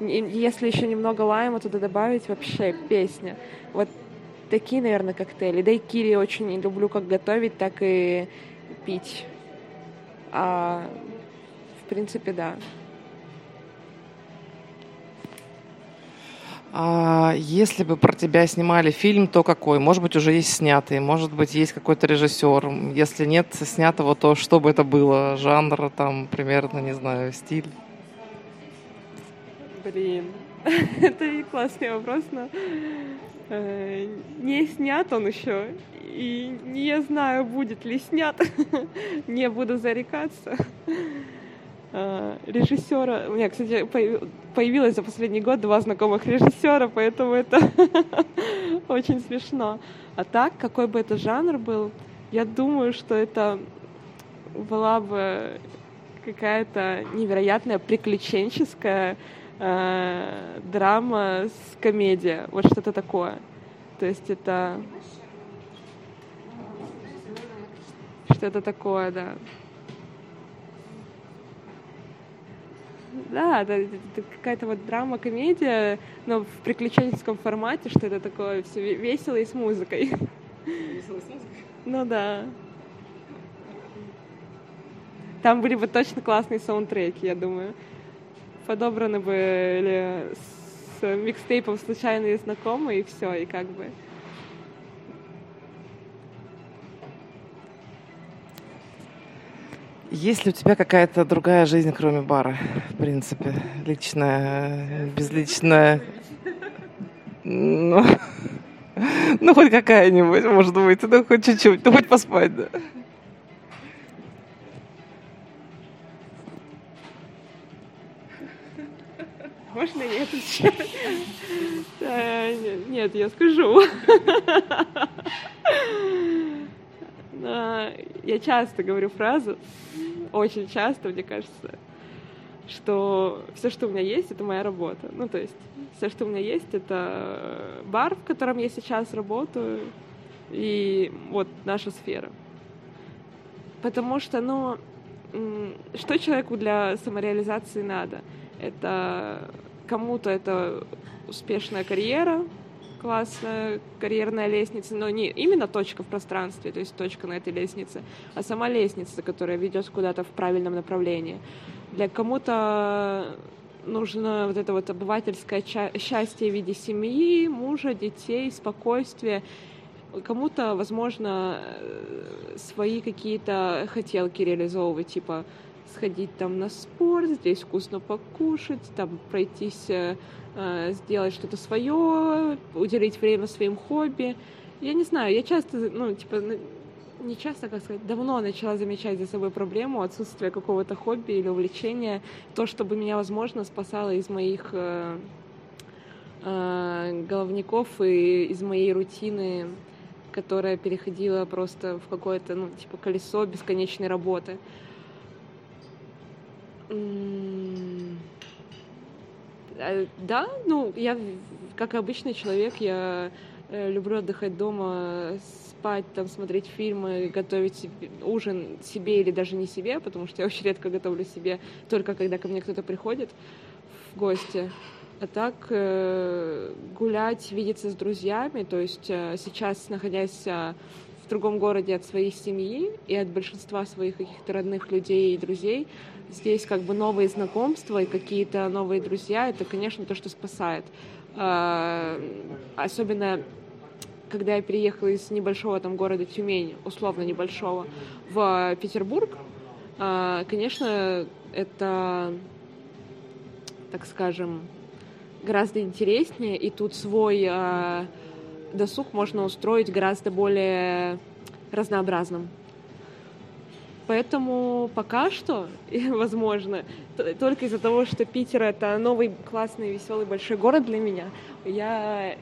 Если еще немного лайма туда добавить, вообще песня. Вот такие, наверное, коктейли. Да и кири очень люблю как готовить, так и пить. А, в принципе, да. А если бы про тебя снимали фильм, то какой? Может быть, уже есть снятый, может быть, есть какой-то режиссер. Если нет снятого, то что бы это было? Жанр, там, примерно, не знаю, стиль? Блин, это классный вопрос, но не снят он еще, и не знаю, будет ли снят, не буду зарекаться. Э, режиссера, у меня, кстати, появилось за последний год два знакомых режиссера, поэтому это очень смешно. А так, какой бы это жанр был, я думаю, что это была бы какая-то невероятная приключенческая э, драма с комедия, вот что-то такое. То есть это что-то такое, да. Да, это, это какая-то вот драма-комедия, но в приключенческом формате, что это такое все весело и с музыкой. Весело с музыкой? Ну да. Там были бы точно классные саундтреки, я думаю подобраны были с микстейпом случайные знакомые, и все, и как бы... Есть ли у тебя какая-то другая жизнь, кроме бара, в принципе? Личная, безличная? Ну, ну хоть какая-нибудь, может быть, ну, хоть чуть-чуть, ну, хоть поспать, да. Можно я отвечаю? Нет, я скажу. Я часто говорю фразу, очень часто, мне кажется, что все, что у меня есть, это моя работа. Ну, то есть, все, что у меня есть, это бар, в котором я сейчас работаю, и вот наша сфера. Потому что, ну, что человеку для самореализации надо? Это кому-то это успешная карьера, классная карьерная лестница, но не именно точка в пространстве, то есть точка на этой лестнице, а сама лестница, которая ведет куда-то в правильном направлении. Для кому-то нужно вот это вот обывательское счастье в виде семьи, мужа, детей, спокойствия. Кому-то, возможно, э, свои какие-то хотелки реализовывать, типа сходить там на спорт, здесь вкусно покушать, там пройтись, э, э сделать что-то свое, уделить время своим хобби. Я не знаю, я часто, ну, типа, не часто, как сказать, давно начала замечать за собой проблему отсутствия какого-то хобби или увлечения. То, чтобы меня, возможно, спасало из моих э, э, головников и из моей рутины которая переходила просто в какое-то, ну, типа, колесо бесконечной работы. А, да, ну, я, как обычный человек, я э, люблю отдыхать дома, спать, там, смотреть фильмы, готовить ужин себе или даже не себе, потому что я очень редко готовлю себе, только когда ко мне кто-то приходит в гости. А так э, гулять, видеться с друзьями, то есть э, сейчас, находясь э, в другом городе от своей семьи и от большинства своих каких-то родных людей и друзей, здесь как бы новые знакомства и какие-то новые друзья, это, конечно, то, что спасает. Особенно когда я переехала из небольшого там города Тюмень, условно небольшого, в Петербург, конечно, это, так скажем, гораздо интереснее, и тут свой э, досуг можно устроить гораздо более разнообразным. Поэтому пока что, возможно, только из-за того, что Питер это новый классный, веселый, большой город для меня, я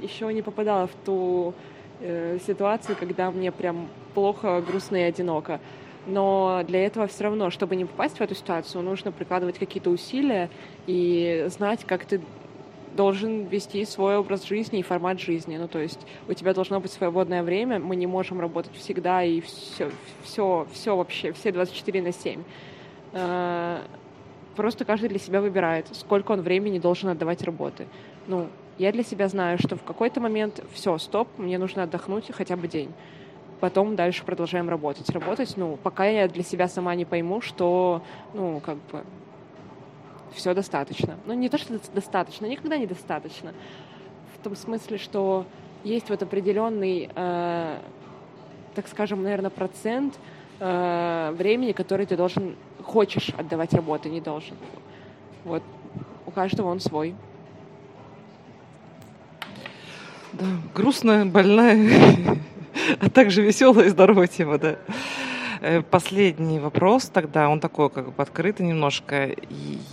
еще не попадала в ту э, ситуацию, когда мне прям плохо, грустно и одиноко. Но для этого все равно, чтобы не попасть в эту ситуацию, нужно прикладывать какие-то усилия и знать, как ты должен вести свой образ жизни и формат жизни. Ну, то есть у тебя должно быть свободное время, мы не можем работать всегда и все, все, все вообще, все 24 на 7. Э, просто каждый для себя выбирает, сколько он времени должен отдавать работы. Ну, я для себя знаю, что в какой-то момент все, стоп, мне нужно отдохнуть хотя бы день потом дальше продолжаем работать. Работать, ну, пока я для себя сама не пойму, что, ну, как бы, все достаточно. Ну, не то, что достаточно, никогда не достаточно. В том смысле, что есть вот определенный, э, так скажем, наверное, процент э, времени, который ты должен, хочешь отдавать работе, не должен. Вот. У каждого он свой. Да, грустная, больная а также веселая и здоровая тема, да. Э, последний вопрос тогда, он такой как бы открытый немножко.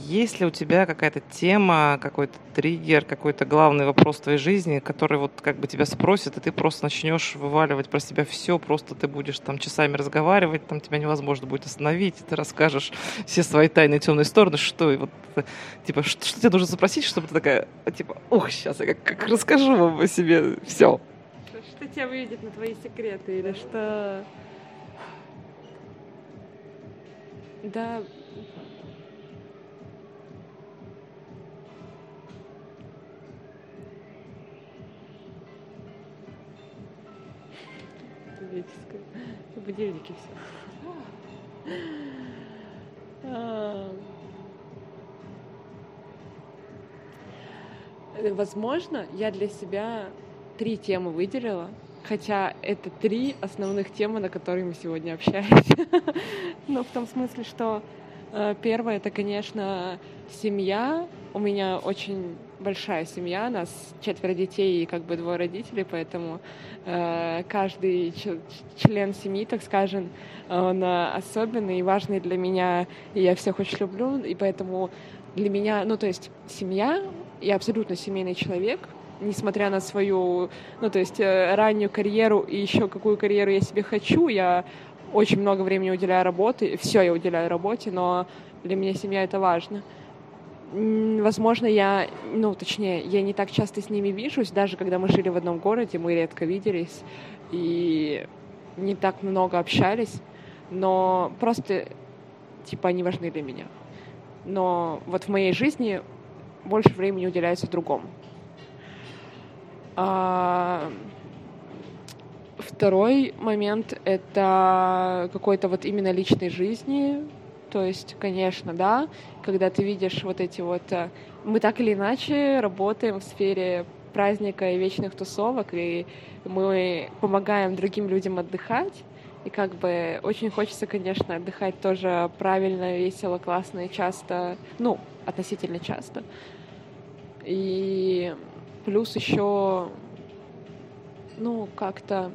Есть ли у тебя какая-то тема, какой-то триггер, какой-то главный вопрос в твоей жизни, который вот как бы тебя спросит, и ты просто начнешь вываливать про себя все, просто ты будешь там часами разговаривать, там тебя невозможно будет остановить, и ты расскажешь все свои тайные темные стороны, что и вот типа что, что тебе нужно запросить, чтобы ты такая типа, ух, сейчас я как, как расскажу вам о себе все что тебя выведет на твои секреты или что... Да, Советская. Будильники все. А. Возможно, я для себя три темы выделила, хотя это три основных темы, на которые мы сегодня общаемся. Но в том смысле, что э, первое это, конечно, семья. У меня очень большая семья, нас четверо детей и как бы двое родителей, поэтому э, каждый член семьи, так скажем, он особенный и важный для меня, и я всех очень люблю, и поэтому для меня, ну то есть семья, я абсолютно семейный человек, несмотря на свою, ну, то есть э, раннюю карьеру и еще какую карьеру я себе хочу, я очень много времени уделяю работе, все я уделяю работе, но для меня семья это важно. Возможно, я, ну, точнее, я не так часто с ними вижусь, даже когда мы жили в одном городе, мы редко виделись и не так много общались, но просто, типа, они важны для меня. Но вот в моей жизни больше времени уделяется другому. А... Второй момент — это какой-то вот именно личной жизни, то есть, конечно, да, когда ты видишь вот эти вот... Э, мы так или иначе работаем в сфере праздника и вечных тусовок, и мы помогаем другим людям отдыхать. И как бы очень хочется, конечно, отдыхать тоже правильно, весело, классно и часто, ну, относительно часто. И плюс еще, ну, как-то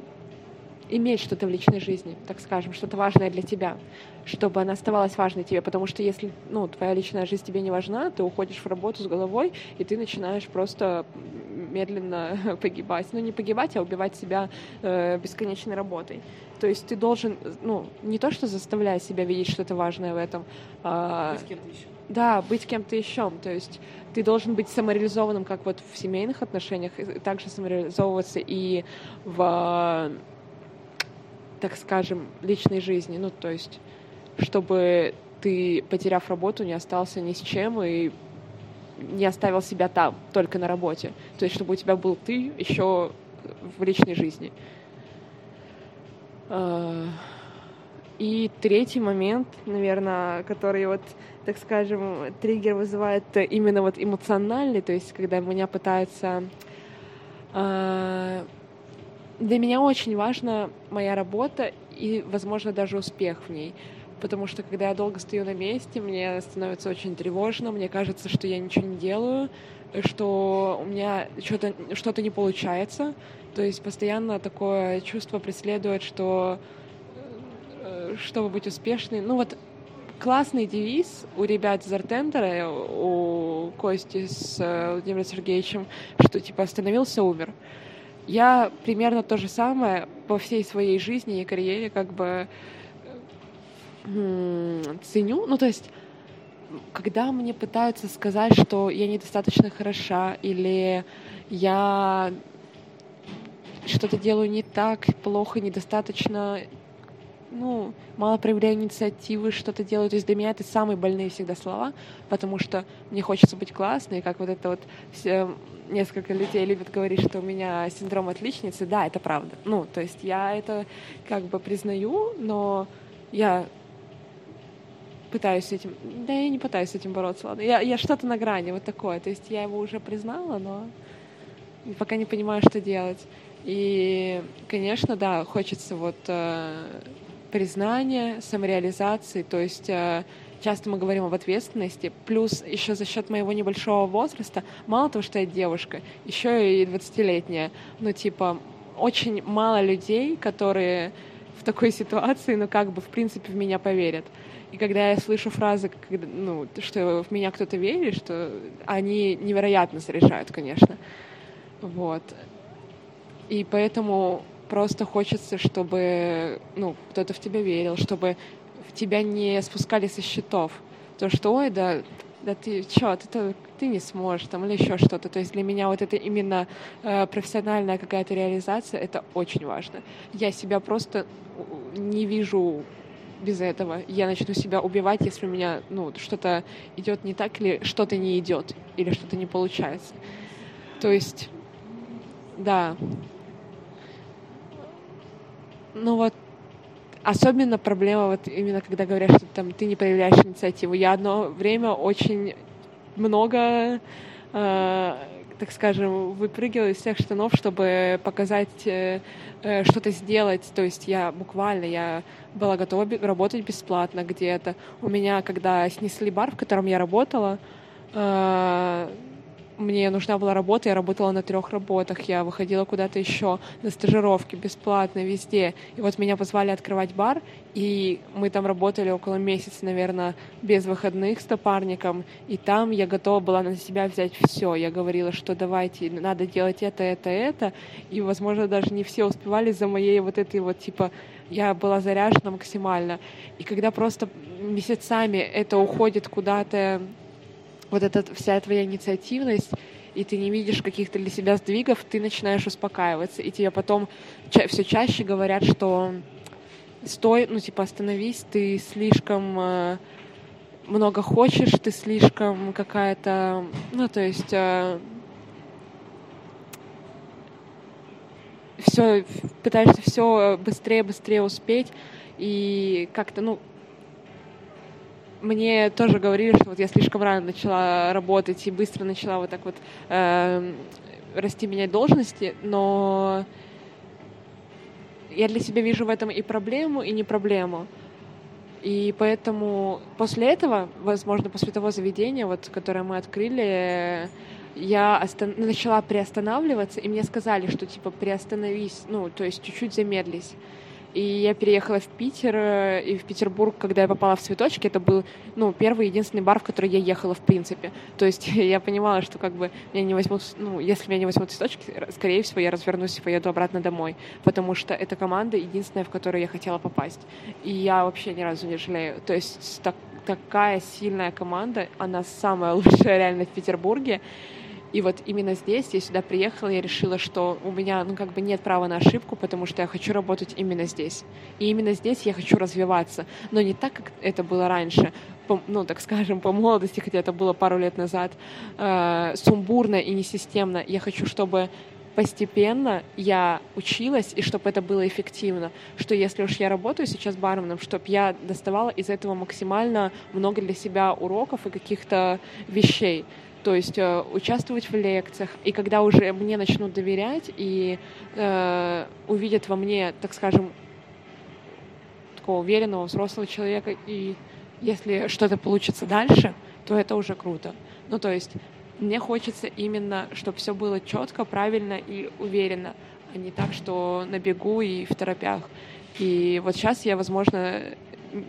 иметь что-то в личной жизни, так скажем, что-то важное для тебя, чтобы она оставалась важной тебе, потому что если, ну, твоя личная жизнь тебе не важна, ты уходишь в работу с головой, и ты начинаешь просто медленно погибать. Ну, не погибать, а убивать себя э, бесконечной работой. То есть ты должен, ну, не то, что заставлять себя видеть что-то важное в этом. А, быть кем-то еще. Да, быть кем-то еще. То есть ты должен быть самореализованным, как вот в семейных отношениях, также самореализовываться и в так скажем, личной жизни. Ну, то есть, чтобы ты, потеряв работу, не остался ни с чем и не оставил себя там, только на работе. То есть, чтобы у тебя был ты еще в личной жизни. А, и третий момент, наверное, который вот, так скажем, триггер вызывает именно вот эмоциональный, то есть когда меня пытаются а, для меня очень важна моя работа и, возможно, даже успех в ней. Потому что когда я долго стою на месте, мне становится очень тревожно, мне кажется, что я ничего не делаю, что у меня что-то что не получается. То есть постоянно такое чувство преследует, что э, чтобы быть успешной. Ну вот классный девиз у ребят из Артендера, у Кости с э, Владимиром Сергеевичем, что типа остановился, умер. Я примерно то же самое по всей своей жизни и карьере как бы ценю. Ну, то есть, когда мне пытаются сказать, что я недостаточно хороша или я что-то делаю не так, плохо, недостаточно, ну, мало проявляю инициативы, что-то делаю. То есть для меня это самые больные всегда слова, потому что мне хочется быть классной, как вот это вот все, несколько людей любят говорить, что у меня синдром отличницы. Да, это правда. Ну, то есть я это как бы признаю, но я пытаюсь с этим... Да, я не пытаюсь с этим бороться, ладно. Я, я что-то на грани, вот такое. То есть я его уже признала, но пока не понимаю, что делать. И, конечно, да, хочется вот э, признания, самореализации, то есть э, часто мы говорим об ответственности, плюс еще за счет моего небольшого возраста, мало того, что я девушка, еще и 20-летняя, ну, типа, очень мало людей, которые в такой ситуации, ну, как бы, в принципе, в меня поверят. И когда я слышу фразы, ну, что в меня кто-то верит, что они невероятно заряжают, конечно. Вот. И поэтому просто хочется, чтобы, ну, кто-то в тебя верил, чтобы тебя не спускали со счетов. То, что, ой, да, да ты чё, ты, ты не сможешь, там, или еще что-то. То есть для меня вот это именно э, профессиональная какая-то реализация, это очень важно. Я себя просто не вижу без этого. Я начну себя убивать, если у меня, ну, что-то идет не так, или что-то не идет, или что-то не получается. То есть, да. Ну вот Особенно проблема вот именно когда говорят, что там ты не проявляешь инициативу. Я одно время очень много, э, так скажем, выпрыгивала из всех штанов, чтобы показать, э, э, что-то сделать. То есть я буквально, я была готова работать бесплатно где-то. У меня, когда снесли бар, в котором я работала, э, мне нужна была работа, я работала на трех работах, я выходила куда-то еще на стажировки бесплатно везде. И вот меня позвали открывать бар, и мы там работали около месяца, наверное, без выходных с напарником. И там я готова была на себя взять все. Я говорила, что давайте, надо делать это, это, это. И, возможно, даже не все успевали за моей вот этой вот типа я была заряжена максимально. И когда просто месяцами это уходит куда-то вот эта вся твоя инициативность, и ты не видишь каких-то для себя сдвигов, ты начинаешь успокаиваться, и тебе потом ча- все чаще говорят, что стой, ну типа остановись, ты слишком э, много хочешь, ты слишком какая-то, ну то есть э, все пытаешься все быстрее, быстрее успеть, и как-то, ну, мне тоже говорили, что вот я слишком рано начала работать и быстро начала вот так вот э, расти, менять должности, но я для себя вижу в этом и проблему, и не проблему. И поэтому после этого, возможно, после того заведения, вот, которое мы открыли, я остан... начала приостанавливаться, и мне сказали, что типа приостановись, ну, то есть чуть-чуть замедлись. И я переехала в Питер, э, и в Петербург, когда я попала в «Цветочки», это был, ну, первый единственный бар, в который я ехала, в принципе. То есть я понимала, что как бы меня не возьмут, ну, если меня не возьмут «Цветочки», скорее всего, я развернусь и поеду обратно домой, потому что эта команда единственная, в которую я хотела попасть. И я вообще ни разу не жалею. То есть так, такая сильная команда, она самая лучшая реально в Петербурге. И вот именно здесь я сюда приехала, я решила, что у меня, ну, как бы нет права на ошибку, потому что я хочу работать именно здесь. И именно здесь я хочу развиваться. Но не так, как это было раньше, по, ну, так скажем, по молодости, хотя это было пару лет назад, э, сумбурно и несистемно. Я хочу, чтобы постепенно я училась, и чтобы это было эффективно. Что если уж я работаю сейчас барменом, чтобы я доставала из этого максимально много для себя уроков и каких-то вещей то есть э, участвовать в лекциях. И когда уже мне начнут доверять и э, увидят во мне, так скажем, такого уверенного взрослого человека, и если что-то получится дальше, то это уже круто. Ну, то есть мне хочется именно, чтобы все было четко, правильно и уверенно, а не так, что на бегу и в торопях. И вот сейчас я, возможно,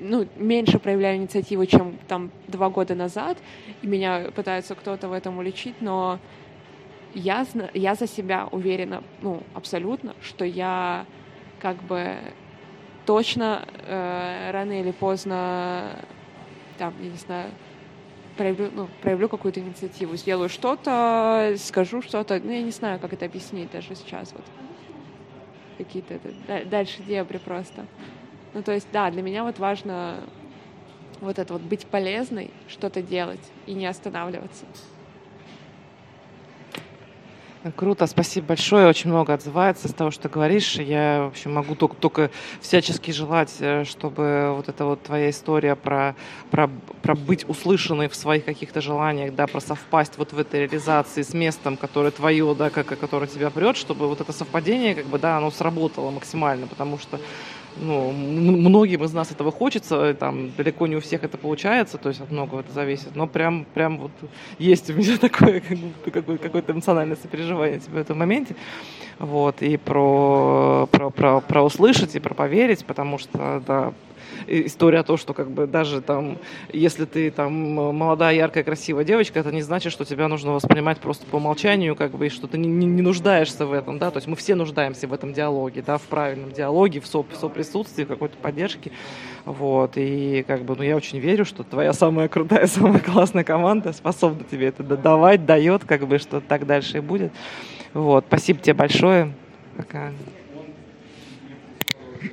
ну, меньше проявляю инициативу, чем там два года назад, и меня пытаются кто-то в этом уличить, но я, я за себя уверена, ну, абсолютно, что я как бы точно э, рано или поздно, там, я не знаю, проявлю, ну, проявлю какую-то инициативу, сделаю что-то, скажу что-то, ну, я не знаю, как это объяснить даже сейчас, вот. Какие-то это, дальше дебри просто. Ну, то есть, да, для меня вот важно вот это вот быть полезной, что-то делать и не останавливаться. Круто, спасибо большое. Очень много отзывается с того, что говоришь. Я, в общем, могу только, только всячески желать, э, чтобы вот эта вот твоя история про, про, про быть услышанной в своих каких-то желаниях, да, про совпасть вот в этой реализации с местом, которое твое, да, как, которое тебя прет, чтобы вот это совпадение, как бы, да, оно сработало максимально, потому что ну, многим из нас этого хочется, там далеко не у всех это получается, то есть от многого это зависит, но прям, прям вот есть у меня такое как, какое-то эмоциональное сопереживание тебе в этом моменте, вот, и про, про, про, про услышать и про поверить, потому что, да, история о том, что как бы даже там, если ты там молодая, яркая, красивая девочка, это не значит, что тебя нужно воспринимать просто по умолчанию, как бы, и что ты не, не, нуждаешься в этом, да, то есть мы все нуждаемся в этом диалоге, да, в правильном диалоге, в, со, в соприсутствии, в какой-то поддержке, вот, и как бы, ну, я очень верю, что твоя самая крутая, самая классная команда способна тебе это давать, дает, как бы, что так дальше и будет, вот, спасибо тебе большое, пока.